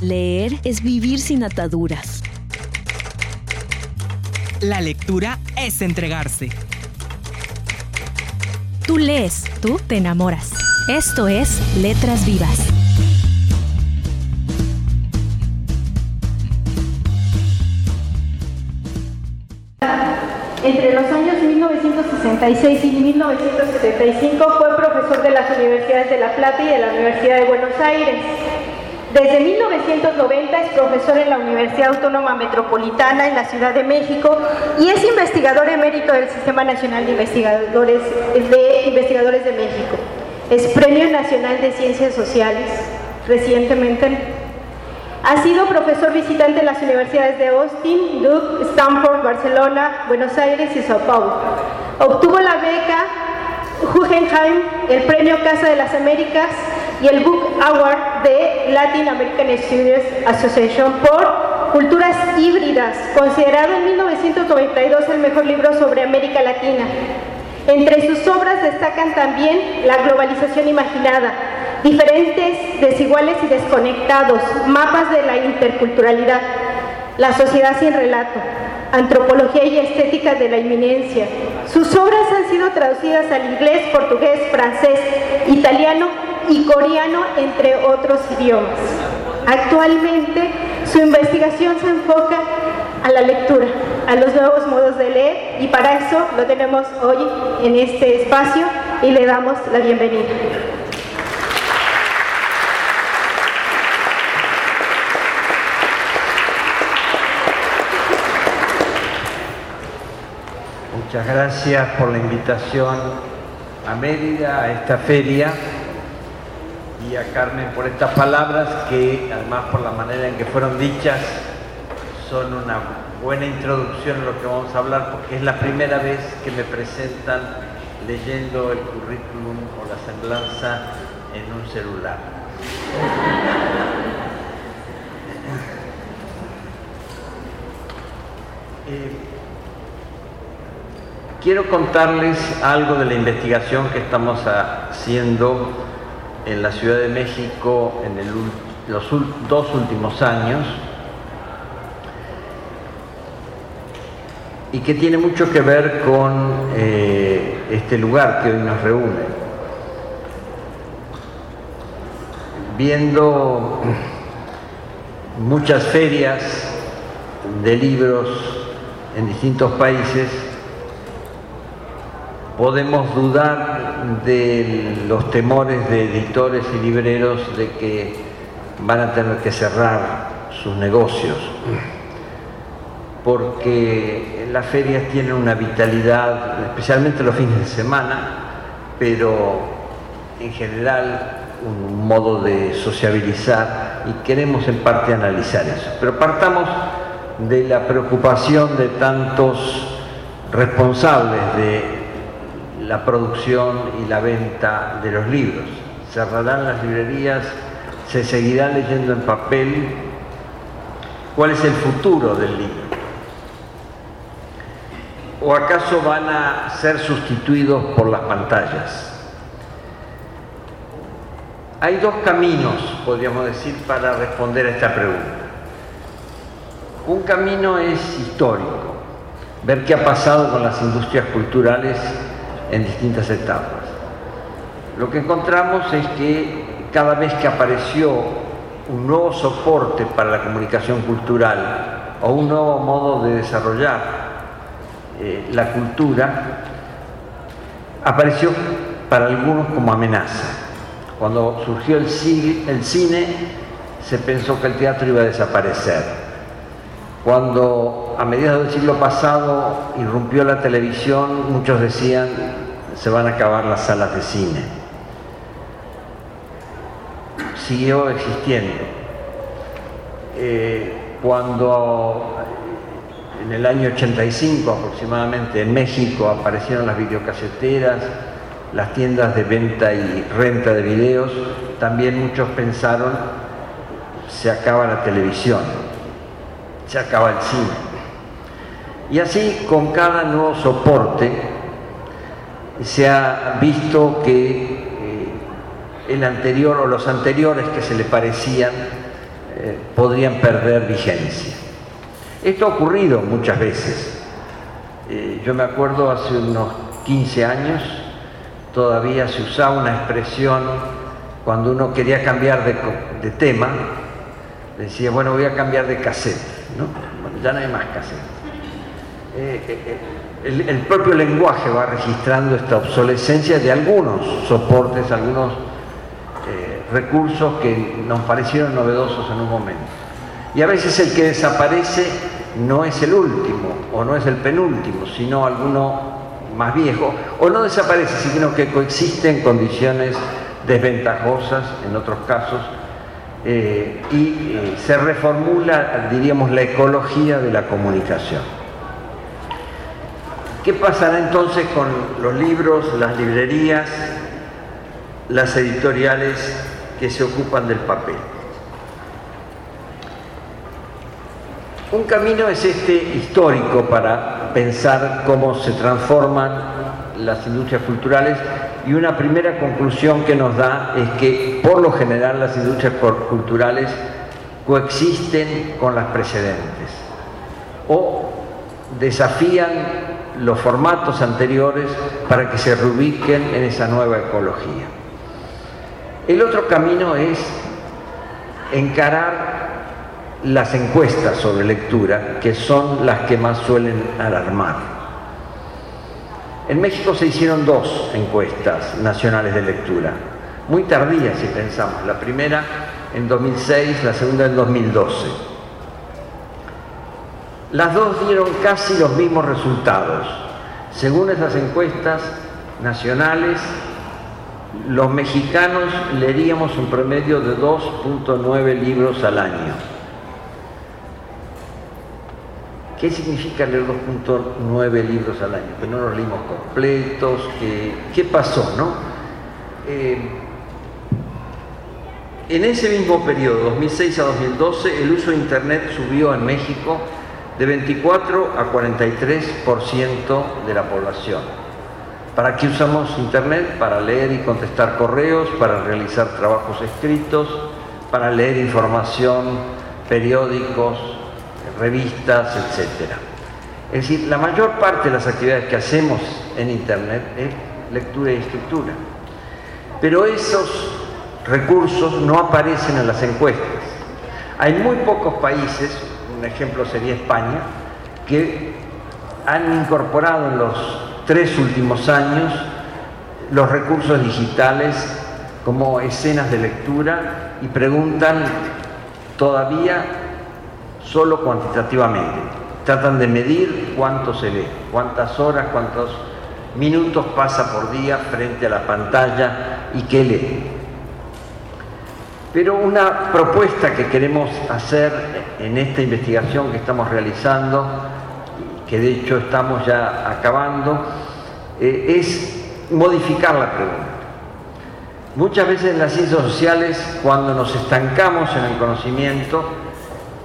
Leer es vivir sin ataduras. La lectura es entregarse. Tú lees, tú te enamoras. Esto es Letras Vivas. Entre los años 1966 y 1975 fue profesor de las universidades de La Plata y de la Universidad de Buenos Aires. Desde 1990 es profesor en la Universidad Autónoma Metropolitana en la Ciudad de México y es investigador emérito del Sistema Nacional de Investigadores de, Investigadores de México. Es Premio Nacional de Ciencias Sociales recientemente. Ha sido profesor visitante en las universidades de Austin, Duke, Stanford, Barcelona, Buenos Aires y Sao Paulo. Obtuvo la beca Guggenheim, el Premio Casa de las Américas y el Book Award de Latin American Studios Association por Culturas Híbridas, considerado en 1992 el mejor libro sobre América Latina. Entre sus obras destacan también La globalización imaginada, Diferentes, desiguales y desconectados, mapas de la interculturalidad, La sociedad sin relato, Antropología y estética de la inminencia. Sus obras han sido traducidas al inglés, portugués, francés, italiano y coreano, entre otros idiomas. Actualmente, su investigación se enfoca a la lectura, a los nuevos modos de leer y para eso lo tenemos hoy en este espacio y le damos la bienvenida. Muchas gracias por la invitación a Mérida, a esta feria y a Carmen por estas palabras que además por la manera en que fueron dichas son una buena introducción a lo que vamos a hablar porque es la primera vez que me presentan leyendo el currículum o la semblanza en un celular. Eh, quiero contarles algo de la investigación que estamos haciendo en la Ciudad de México en los dos últimos años y que tiene mucho que ver con eh, este lugar que hoy nos reúne. Viendo muchas ferias de libros en distintos países, podemos dudar de los temores de editores y libreros de que van a tener que cerrar sus negocios, porque las ferias tienen una vitalidad, especialmente los fines de semana, pero en general un modo de sociabilizar y queremos en parte analizar eso. Pero partamos de la preocupación de tantos responsables de la producción y la venta de los libros. Cerrarán las librerías, se seguirá leyendo en papel. ¿Cuál es el futuro del libro? ¿O acaso van a ser sustituidos por las pantallas? Hay dos caminos, podríamos decir, para responder a esta pregunta. Un camino es histórico, ver qué ha pasado con las industrias culturales en distintas etapas. Lo que encontramos es que cada vez que apareció un nuevo soporte para la comunicación cultural o un nuevo modo de desarrollar eh, la cultura, apareció para algunos como amenaza. Cuando surgió el cine, se pensó que el teatro iba a desaparecer cuando a mediados del siglo pasado irrumpió la televisión, muchos decían se van a acabar las salas de cine. Siguió existiendo. Eh, cuando en el año 85 aproximadamente en México aparecieron las videocaseteras, las tiendas de venta y renta de videos, también muchos pensaron se acaba la televisión se acaba el cine. Y así con cada nuevo soporte se ha visto que eh, el anterior o los anteriores que se le parecían eh, podrían perder vigencia. Esto ha ocurrido muchas veces. Eh, yo me acuerdo hace unos 15 años, todavía se usaba una expresión cuando uno quería cambiar de, tema, decía, bueno, voy a cambiar de cassette, ¿no? ya no hay más cassette. Eh, eh, el, propio lenguaje va registrando esta obsolescencia de algunos soportes, algunos recursos que nos parecieron novedosos en un momento. Y a veces el que desaparece no es el último o no es el penúltimo, sino alguno más viejo, o no desaparece, sino que coexiste en condiciones desventajosas en otros casos, eh, y eh, se reformula, diríamos, la ecología de la comunicación. ¿Qué pasará entonces con los libros, las librerías, las editoriales que se ocupan del papel? Un camino es este histórico para pensar cómo se transforman las industrias culturales y una primera conclusión que nos da es que por lo general las industrias culturales coexisten con las precedentes o desafían los formatos anteriores para que se reubiquen en esa nueva ecología. El otro camino es encarar las encuestas sobre lectura, que son las que más suelen alarmar. En México se hicieron dos encuestas nacionales de lectura, muy tardías si pensamos, la primera en 2006, la segunda en 2012. Las dos dieron casi los mismos resultados. Según esas encuestas nacionales, los mexicanos leeríamos un promedio de 2.9 libros al año ¿Qué significa leer 2.9 libros al año? Que no los leímos completos, ¿qué pasó? No? Eh, en ese mismo periodo, 2006 a 2012, el uso de Internet subió en México de 24 a 43% de la población. ¿Para qué usamos Internet? Para leer y contestar correos, para realizar trabajos escritos, para leer información, periódicos, revistas, etc. Es decir, la mayor parte de las actividades que hacemos en Internet es lectura y escritura. Pero esos recursos no aparecen en las encuestas. Hay muy pocos países, un ejemplo sería España, que han incorporado en los tres últimos años los recursos digitales como escenas de lectura y preguntan todavía solo cuantitativamente. Tratan de medir cuánto se lee, cuántas horas, cuántos minutos pasa por día frente a la pantalla y qué lee. Pero una propuesta que queremos hacer en esta investigación que estamos realizando, que de hecho estamos ya acabando, eh, es modificar la pregunta. Muchas veces en las ciencias sociales, cuando nos estancamos en el conocimiento,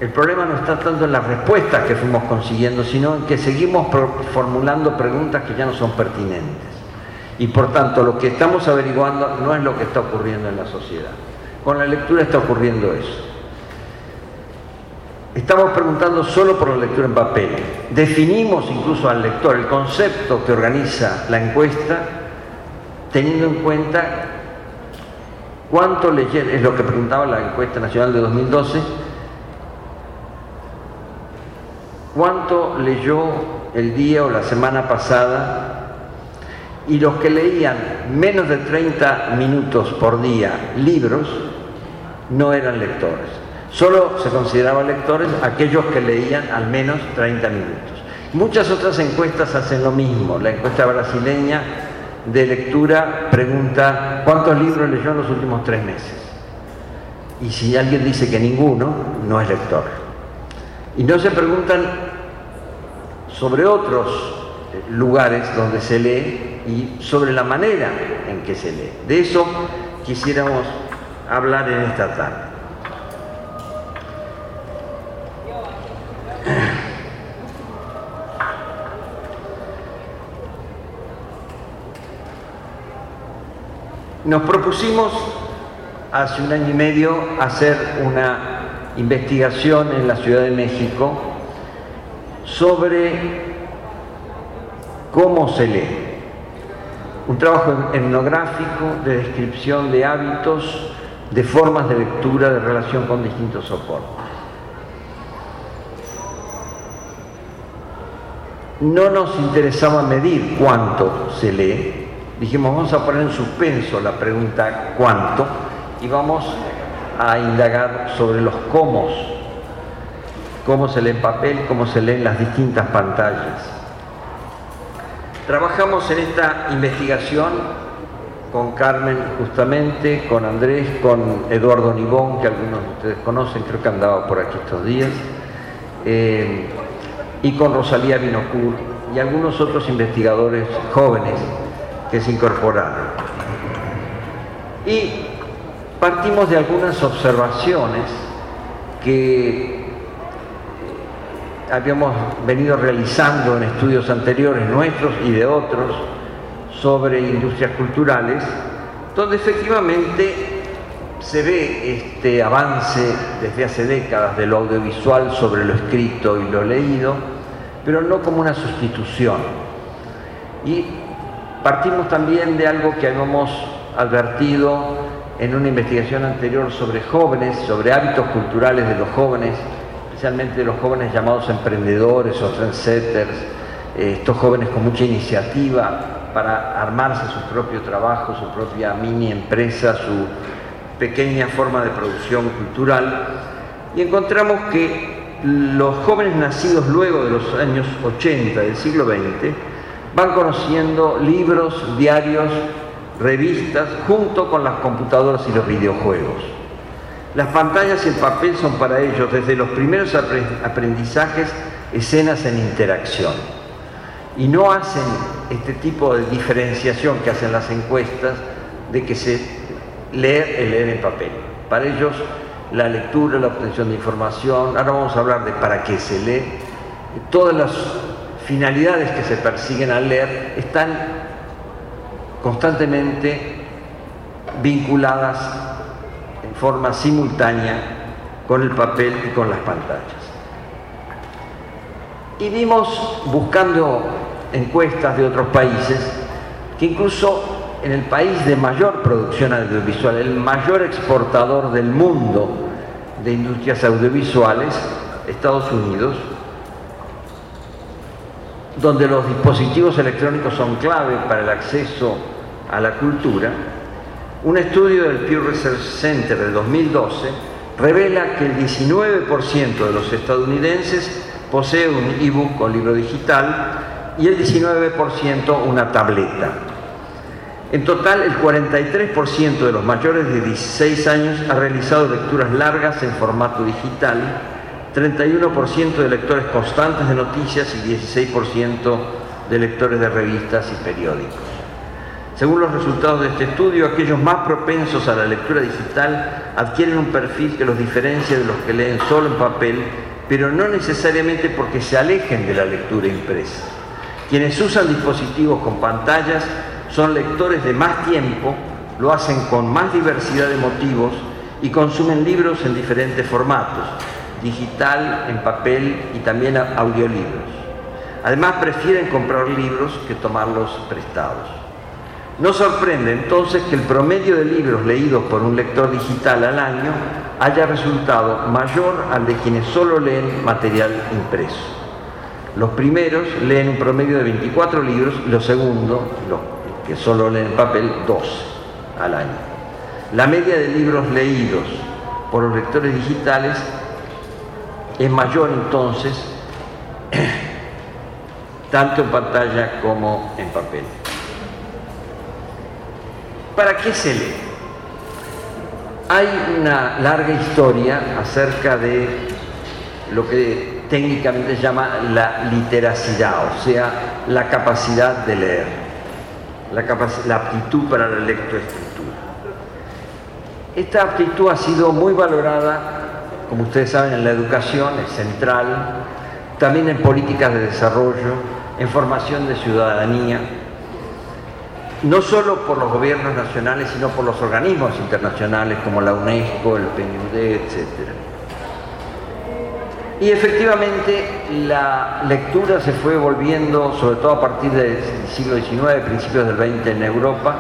el problema no está tanto en las respuestas que fuimos consiguiendo, sino en que seguimos formulando preguntas que ya no son pertinentes. Y por tanto, lo que estamos averiguando no es lo que está ocurriendo en la sociedad. Con la lectura está ocurriendo eso. Estamos preguntando solo por la lectura en papel. Definimos incluso al lector el concepto que organiza la encuesta teniendo en cuenta cuánto leyeron, es lo que preguntaba la encuesta nacional de 2012, cuánto leyó el día o la semana pasada y los que leían menos de 30 minutos por día libros no eran lectores. Solo se consideraban lectores aquellos que leían al menos 30 minutos. Muchas otras encuestas hacen lo mismo. La encuesta brasileña de lectura pregunta cuántos libros leyó en los últimos tres meses. Y si alguien dice que ninguno, no es lector. Y no se preguntan sobre otros eh, lugares donde se lee y sobre la manera en que se lee. De eso quisiéramos hablar en esta tarde. Nos propusimos hace un año y medio hacer una investigación en la Ciudad de México sobre cómo se lee. Un trabajo etnográfico de descripción de hábitos, de formas de lectura, de relación con distintos soportes. No nos interesaba medir cuánto se lee. Dijimos, vamos a poner en suspenso la pregunta cuánto y vamos a indagar sobre los cómo, cómo se lee en papel, cómo se lee en las distintas pantallas. Trabajamos en esta investigación con Carmen justamente, con Andrés, con Eduardo Nibón, que algunos de ustedes conocen, creo que andaba por aquí estos días, eh, y con Rosalía Binocur y algunos otros investigadores jóvenes que se incorporaron. Y partimos de algunas observaciones que habíamos venido realizando en estudios anteriores nuestros y de otros sobre industrias culturales, donde efectivamente se ve este avance desde hace décadas de lo audiovisual sobre lo escrito y lo leído, pero no como una sustitución. Y partimos también de algo que habíamos advertido en una investigación anterior sobre jóvenes, sobre hábitos culturales de los jóvenes, especialmente los jóvenes llamados emprendedores o trendsetters, eh, estos jóvenes con mucha iniciativa para armarse su propio trabajo, su propia mini empresa, su pequeña forma de producción cultural, y encontramos que los jóvenes nacidos luego de los años 80 del siglo XX van conociendo libros, diarios, revistas, junto con las computadoras y los videojuegos. Las pantallas el papel son para ellos, desde los primeros aprendizajes, escenas en interacción. Y no hacen este tipo de diferenciación que hacen las encuestas de que se leer el leer en papel. Para ellos la lectura, la obtención de información, ahora vamos a hablar de para qué se lee, todas las finalidades que se persiguen al leer están constantemente vinculadas forma simultánea con el papel y con las pantallas. Y vimos, buscando encuestas de otros países, que incluso en el país de mayor producción audiovisual, el mayor exportador del mundo de industrias audiovisuales, Estados Unidos, donde los dispositivos electrónicos son clave para el acceso a la cultura, un estudio del Pew Research Center de 2012 revela que el 19% de los estadounidenses posee un ebook o libro digital y el 19% una tableta. En total, el 43% de los mayores de 16 años ha realizado lecturas largas en formato digital, 31% de lectores constantes de noticias y 16% de lectores de revistas y periódicos. Según los resultados de este estudio, aquellos más propensos a la lectura digital adquieren un perfil que los diferencia de los que leen solo en papel, pero no necesariamente porque se alejen de la lectura impresa. Quienes usan dispositivos con pantallas son lectores de más tiempo, lo hacen con más diversidad de motivos y consumen libros en diferentes formatos, digital, en papel y también audiolibros. Además prefieren comprar libros que tomarlos prestados. No sorprende entonces que el promedio de libros leídos por un lector digital al año haya resultado mayor al de quienes solo leen material impreso. Los primeros leen un promedio de 24 libros y los segundos, los que solo leen papel, 12 al año. La media de libros leídos por los lectores digitales es mayor entonces, tanto en pantalla como en papel. ¿Para qué se lee? Hay una larga historia acerca de lo que técnicamente se llama la literacidad, o sea, la capacidad de leer, la, aptitud para la lectoescritura. Esta aptitud ha sido muy valorada, como ustedes saben, en la educación, es central, también en políticas de desarrollo, en formación de ciudadanía, no solo por los gobiernos nacionales, sino por los organismos internacionales como la UNESCO, el PNUD, etc. Y efectivamente la lectura se fue volviendo, sobre todo a partir del siglo XIX, principios del XX en Europa,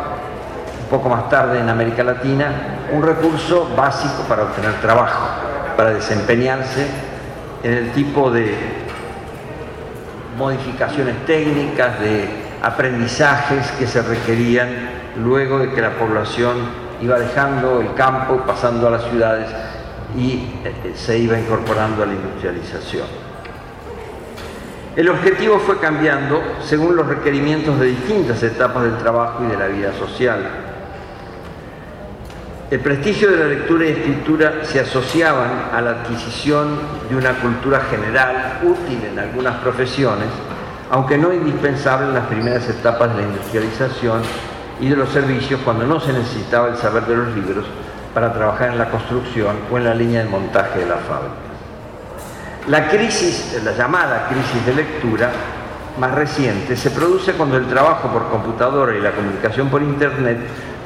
un poco más tarde en América Latina, un recurso básico para obtener trabajo, para desempeñarse en el tipo de modificaciones técnicas, de aprendizajes que se requerían luego de que la población iba dejando el campo, pasando a las ciudades y eh, se iba incorporando a la industrialización. El objetivo fue cambiando según los requerimientos de distintas etapas del trabajo y de la vida social. El prestigio de la lectura y escritura se asociaban a la adquisición de una cultura general útil en algunas profesiones, aunque no indispensable en las primeras etapas de la industrialización y de los servicios cuando no se necesitaba el saber de los libros para trabajar en la construcción o en la línea de montaje de la fábrica. La crisis, la llamada crisis de lectura, más reciente, se produce cuando el trabajo por computadora y la comunicación por Internet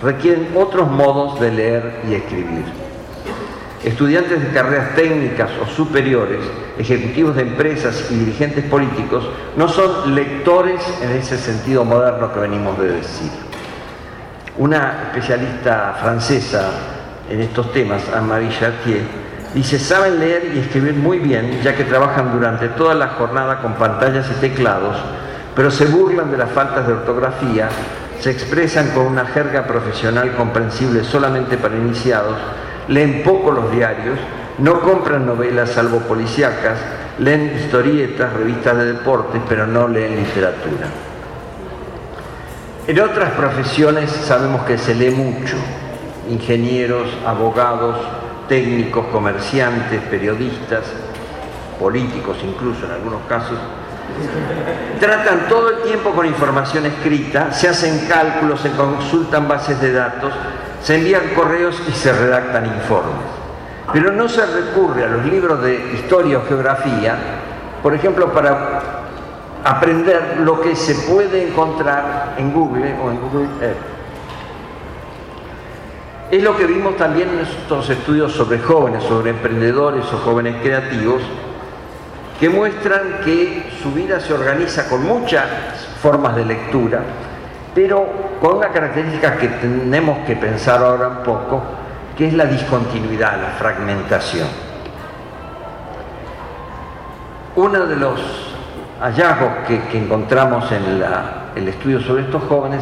requieren otros modos de leer y escribir. Estudiantes de carreras técnicas o superiores, ejecutivos de empresas y dirigentes políticos no son lectores en ese sentido moderno que venimos de decir. Una especialista francesa en estos temas, Anne-Marie Chartier, dice, saben leer y escribir muy bien, ya que trabajan durante toda la jornada con pantallas y teclados, pero se burlan de las faltas de ortografía, se expresan con una jerga profesional comprensible solamente para iniciados, leen poco los diarios, no compran novelas salvo policíacas, leen historietas, revistas de deportes, pero no leen literatura. En otras profesiones sabemos que se lee mucho, ingenieros, abogados, técnicos, comerciantes, periodistas, políticos incluso en algunos casos, tratan todo el tiempo con información escrita, se hacen cálculos, se consultan bases de datos, se envían correos y se redactan informes. Pero no se recurre a los libros de historia o geografía, por ejemplo, para aprender lo que se puede encontrar en Google o en Google Earth es lo que vimos también en estos estudios sobre jóvenes, sobre emprendedores o jóvenes creativos, que muestran que su vida se organiza con muchas formas de lectura, pero con una característica que tenemos que pensar ahora un poco, que es la discontinuidad, la fragmentación. Uno de los hallazgos que, encontramos en el estudio sobre estos jóvenes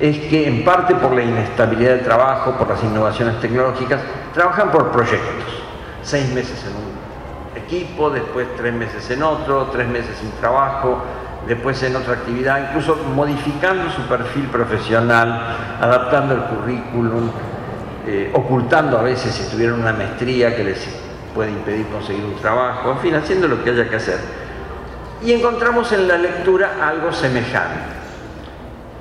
es que en parte por la inestabilidad del trabajo, por las innovaciones tecnológicas, trabajan por proyectos. Seis meses en un equipo, después tres meses en otro, tres meses sin trabajo, después en otra actividad, incluso modificando su perfil profesional, adaptando el currículum, eh, ocultando a veces si tuvieron una maestría que les puede impedir conseguir un trabajo, en fin, haciendo lo que haya que hacer. Y encontramos en la lectura algo semejante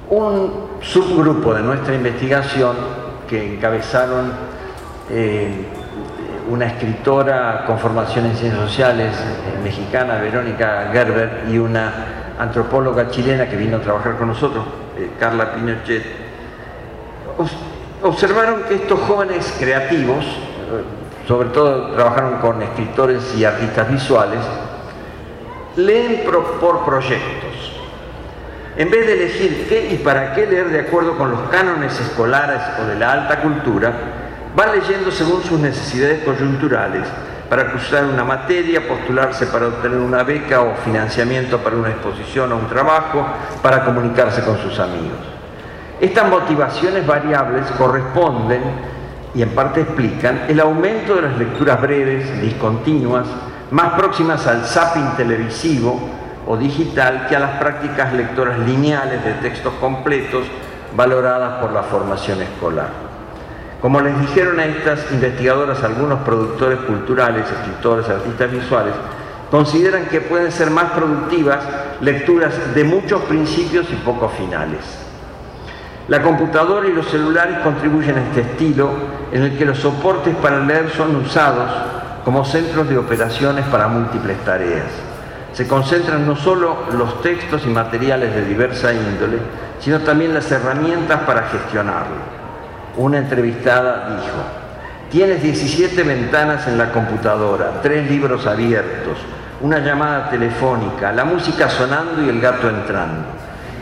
un subgrupo de nuestra investigación que encabezaron eh, una escritora con formación en ciencias sociales eh, mexicana, Verónica Gerber, y una antropóloga chilena que vino a trabajar con nosotros, eh, Carla Pinochet, observaron que estos jóvenes creativos, sobre todo trabajaron con escritores y artistas visuales, leen por proyectos. En vez de elegir qué y para qué leer de acuerdo con los cánones escolares o de la alta cultura, van leyendo según sus necesidades coyunturales, para cursar una materia, postularse para obtener una beca o financiamiento para una exposición o un trabajo, para comunicarse con sus amigos. Estas motivaciones variables corresponden y en parte explican el aumento de las lecturas breves, discontinuas, más próximas al zapping televisivo, o digital que a las prácticas lectoras lineales de textos completos valoradas por la formación escolar. Como les dijeron a estas investigadoras algunos productores culturales, escritores, artistas visuales, consideran que pueden ser más productivas lecturas de muchos principios y pocos finales. La computadora y los celulares contribuyen a este estilo en el que los soportes para leer son usados como centros de operaciones para múltiples tareas se concentran no solo los textos y materiales de diversa índole, sino también las herramientas para gestionarlo. Una entrevistada dijo, Tienes 17 ventanas en la computadora, tres libros abiertos, una llamada telefónica, la música sonando y el gato entrando.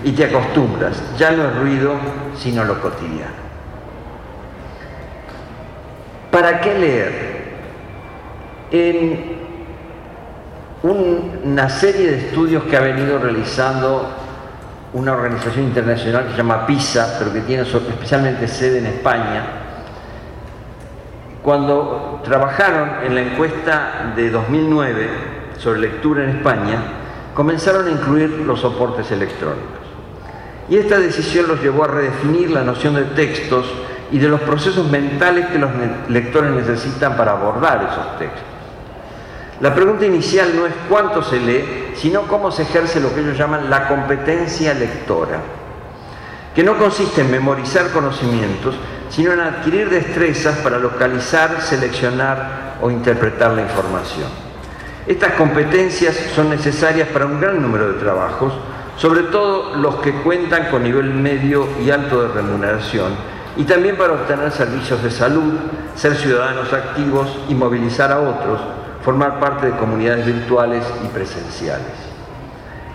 Y te acostumbras, ya no es ruido, sino lo cotidiano. ¿Para qué leer? En una serie de estudios que ha venido realizando una organización internacional que se llama PISA, pero que tiene especialmente sede en España, cuando trabajaron en la encuesta de 2009 sobre lectura en España, comenzaron a incluir los soportes electrónicos. Y esta decisión los llevó a redefinir la noción de textos y de los procesos mentales que los lectores necesitan para abordar esos textos. La pregunta inicial no es cuánto se lee, sino cómo se ejerce lo que ellos llaman la competencia lectora, que no consiste en memorizar conocimientos, sino en adquirir destrezas para localizar, seleccionar o interpretar la información. Estas competencias son necesarias para un gran número de trabajos, sobre todo los que cuentan con nivel medio y alto de remuneración, y también para obtener servicios de salud, ser ciudadanos activos y movilizar a otros, formar parte de comunidades virtuales y presenciales.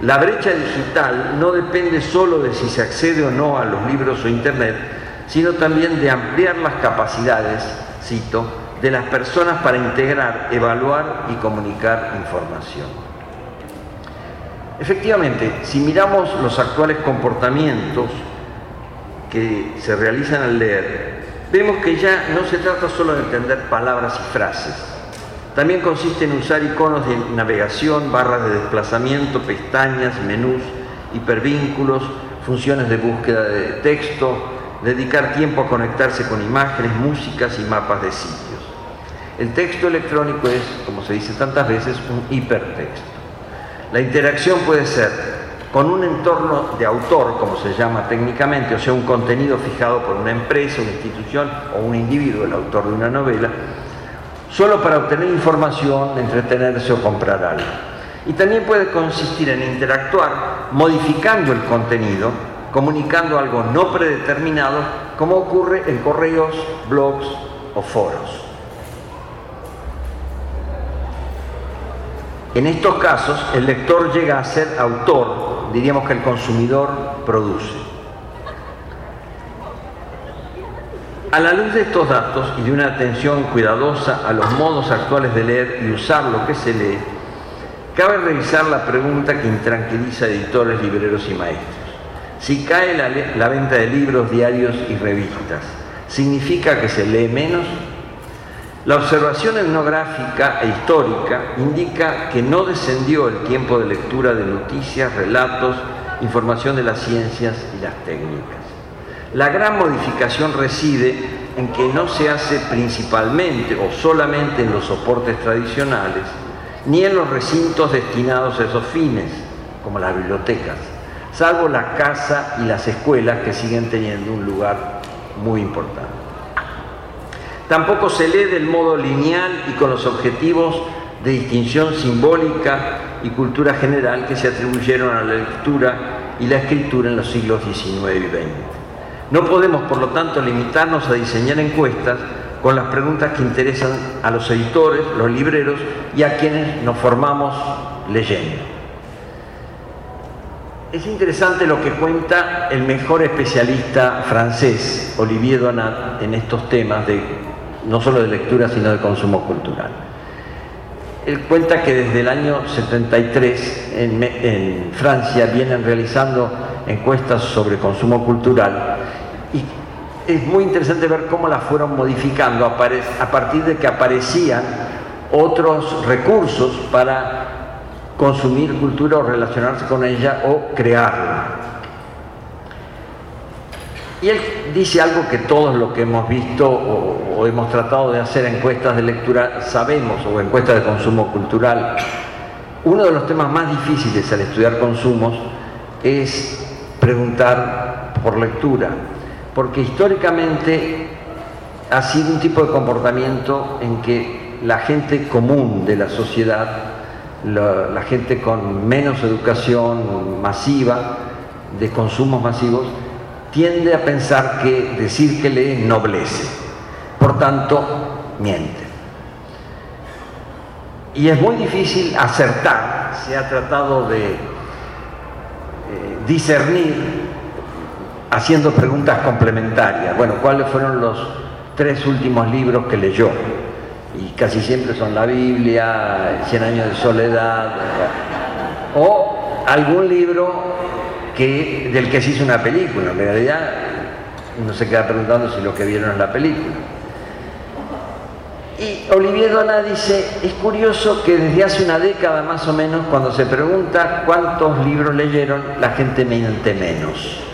La brecha digital no depende solo de si se accede o no a los libros o Internet, sino también de ampliar las capacidades, cito, de las personas para integrar, evaluar y comunicar información. Efectivamente, si miramos los actuales comportamientos que se realizan al leer, vemos que ya no se trata solo de entender palabras y frases, también consiste en usar iconos de navegación, barras de desplazamiento, pestañas, menús, hipervínculos, funciones de búsqueda de texto, dedicar tiempo a conectarse con imágenes, músicas y mapas de sitios. El texto electrónico es, como se dice tantas veces, un hipertexto. La interacción puede ser con un entorno de autor, como se llama técnicamente, o sea, un contenido fijado por una empresa, una institución o un individuo, el autor de una novela, solo para obtener información, entretenerse o comprar algo. Y también puede consistir en interactuar modificando el contenido, comunicando algo no predeterminado, como ocurre en correos, blogs o foros. En estos casos, el lector llega a ser autor, diríamos que el consumidor produce. A la luz de estos datos y de una atención cuidadosa a los modos actuales de leer y usar lo que se lee, cabe revisar la pregunta que intranquiliza a editores, libreros y maestros. Si cae la, la, venta de libros, diarios y revistas, ¿significa que se lee menos? La observación etnográfica e histórica indica que no descendió el tiempo de lectura de noticias, relatos, información de las ciencias y las técnicas. La gran modificación reside en que no se hace principalmente o solamente en los soportes tradicionales, ni en los recintos destinados a esos fines, como las bibliotecas, salvo la casa y las escuelas que siguen teniendo un lugar muy importante. Tampoco se lee del modo lineal y con los objetivos de distinción simbólica y cultura general que se atribuyeron a la lectura y la escritura en los siglos XIX y XX. No podemos, por lo tanto, limitarnos a diseñar encuestas con las preguntas que interesan a los editores, los libreros y a quienes nos formamos leyendo. Es interesante lo que cuenta el mejor especialista francés, Olivier Donat, en estos temas de no solo de lectura, sino de consumo cultural. Él cuenta que desde el año 73 en, Francia vienen realizando encuestas sobre consumo cultural es muy interesante ver cómo las fueron modificando a partir de que aparecían otros recursos para consumir cultura o relacionarse con ella o crearla. Y él dice algo que todos los que hemos visto o, hemos tratado de hacer encuestas de lectura sabemos, o encuestas de consumo cultural. Uno de los temas más difíciles al estudiar consumos es preguntar por lectura porque históricamente ha sido un tipo de comportamiento en que la gente común de la sociedad, la, gente con menos educación masiva, de consumos masivos, tiende a pensar que decir que lee noblece. Por tanto, miente. Y es muy difícil acertar, se ha tratado de eh, discernir haciendo preguntas complementarias. Bueno, ¿cuáles fueron los tres últimos libros que leyó? Y casi siempre son la Biblia, Cien años de soledad, o algún libro que, del que se hizo una película. En realidad uno se queda preguntando si lo que vieron es la película. Y Olivier Donat dice, es curioso que desde hace una década más o menos, cuando se pregunta cuántos libros leyeron, la gente miente menos.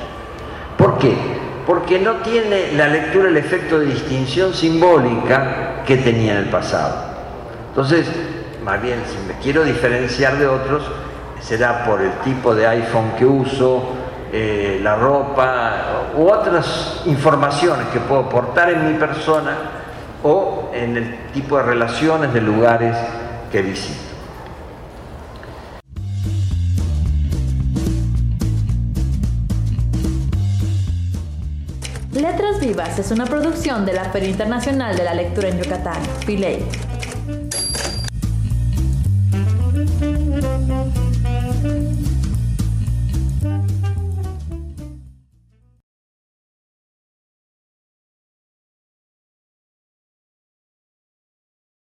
¿Por qué? Porque no tiene la lectura el efecto de distinción simbólica que tenía en el pasado. Entonces, más bien, si me quiero diferenciar de otros, será por el tipo de iPhone que uso, eh, la ropa u otras informaciones que puedo portar en mi persona o en el tipo de relaciones de lugares que visito. Es una producción de la Feria Internacional de la Lectura en Yucatán, PILEI.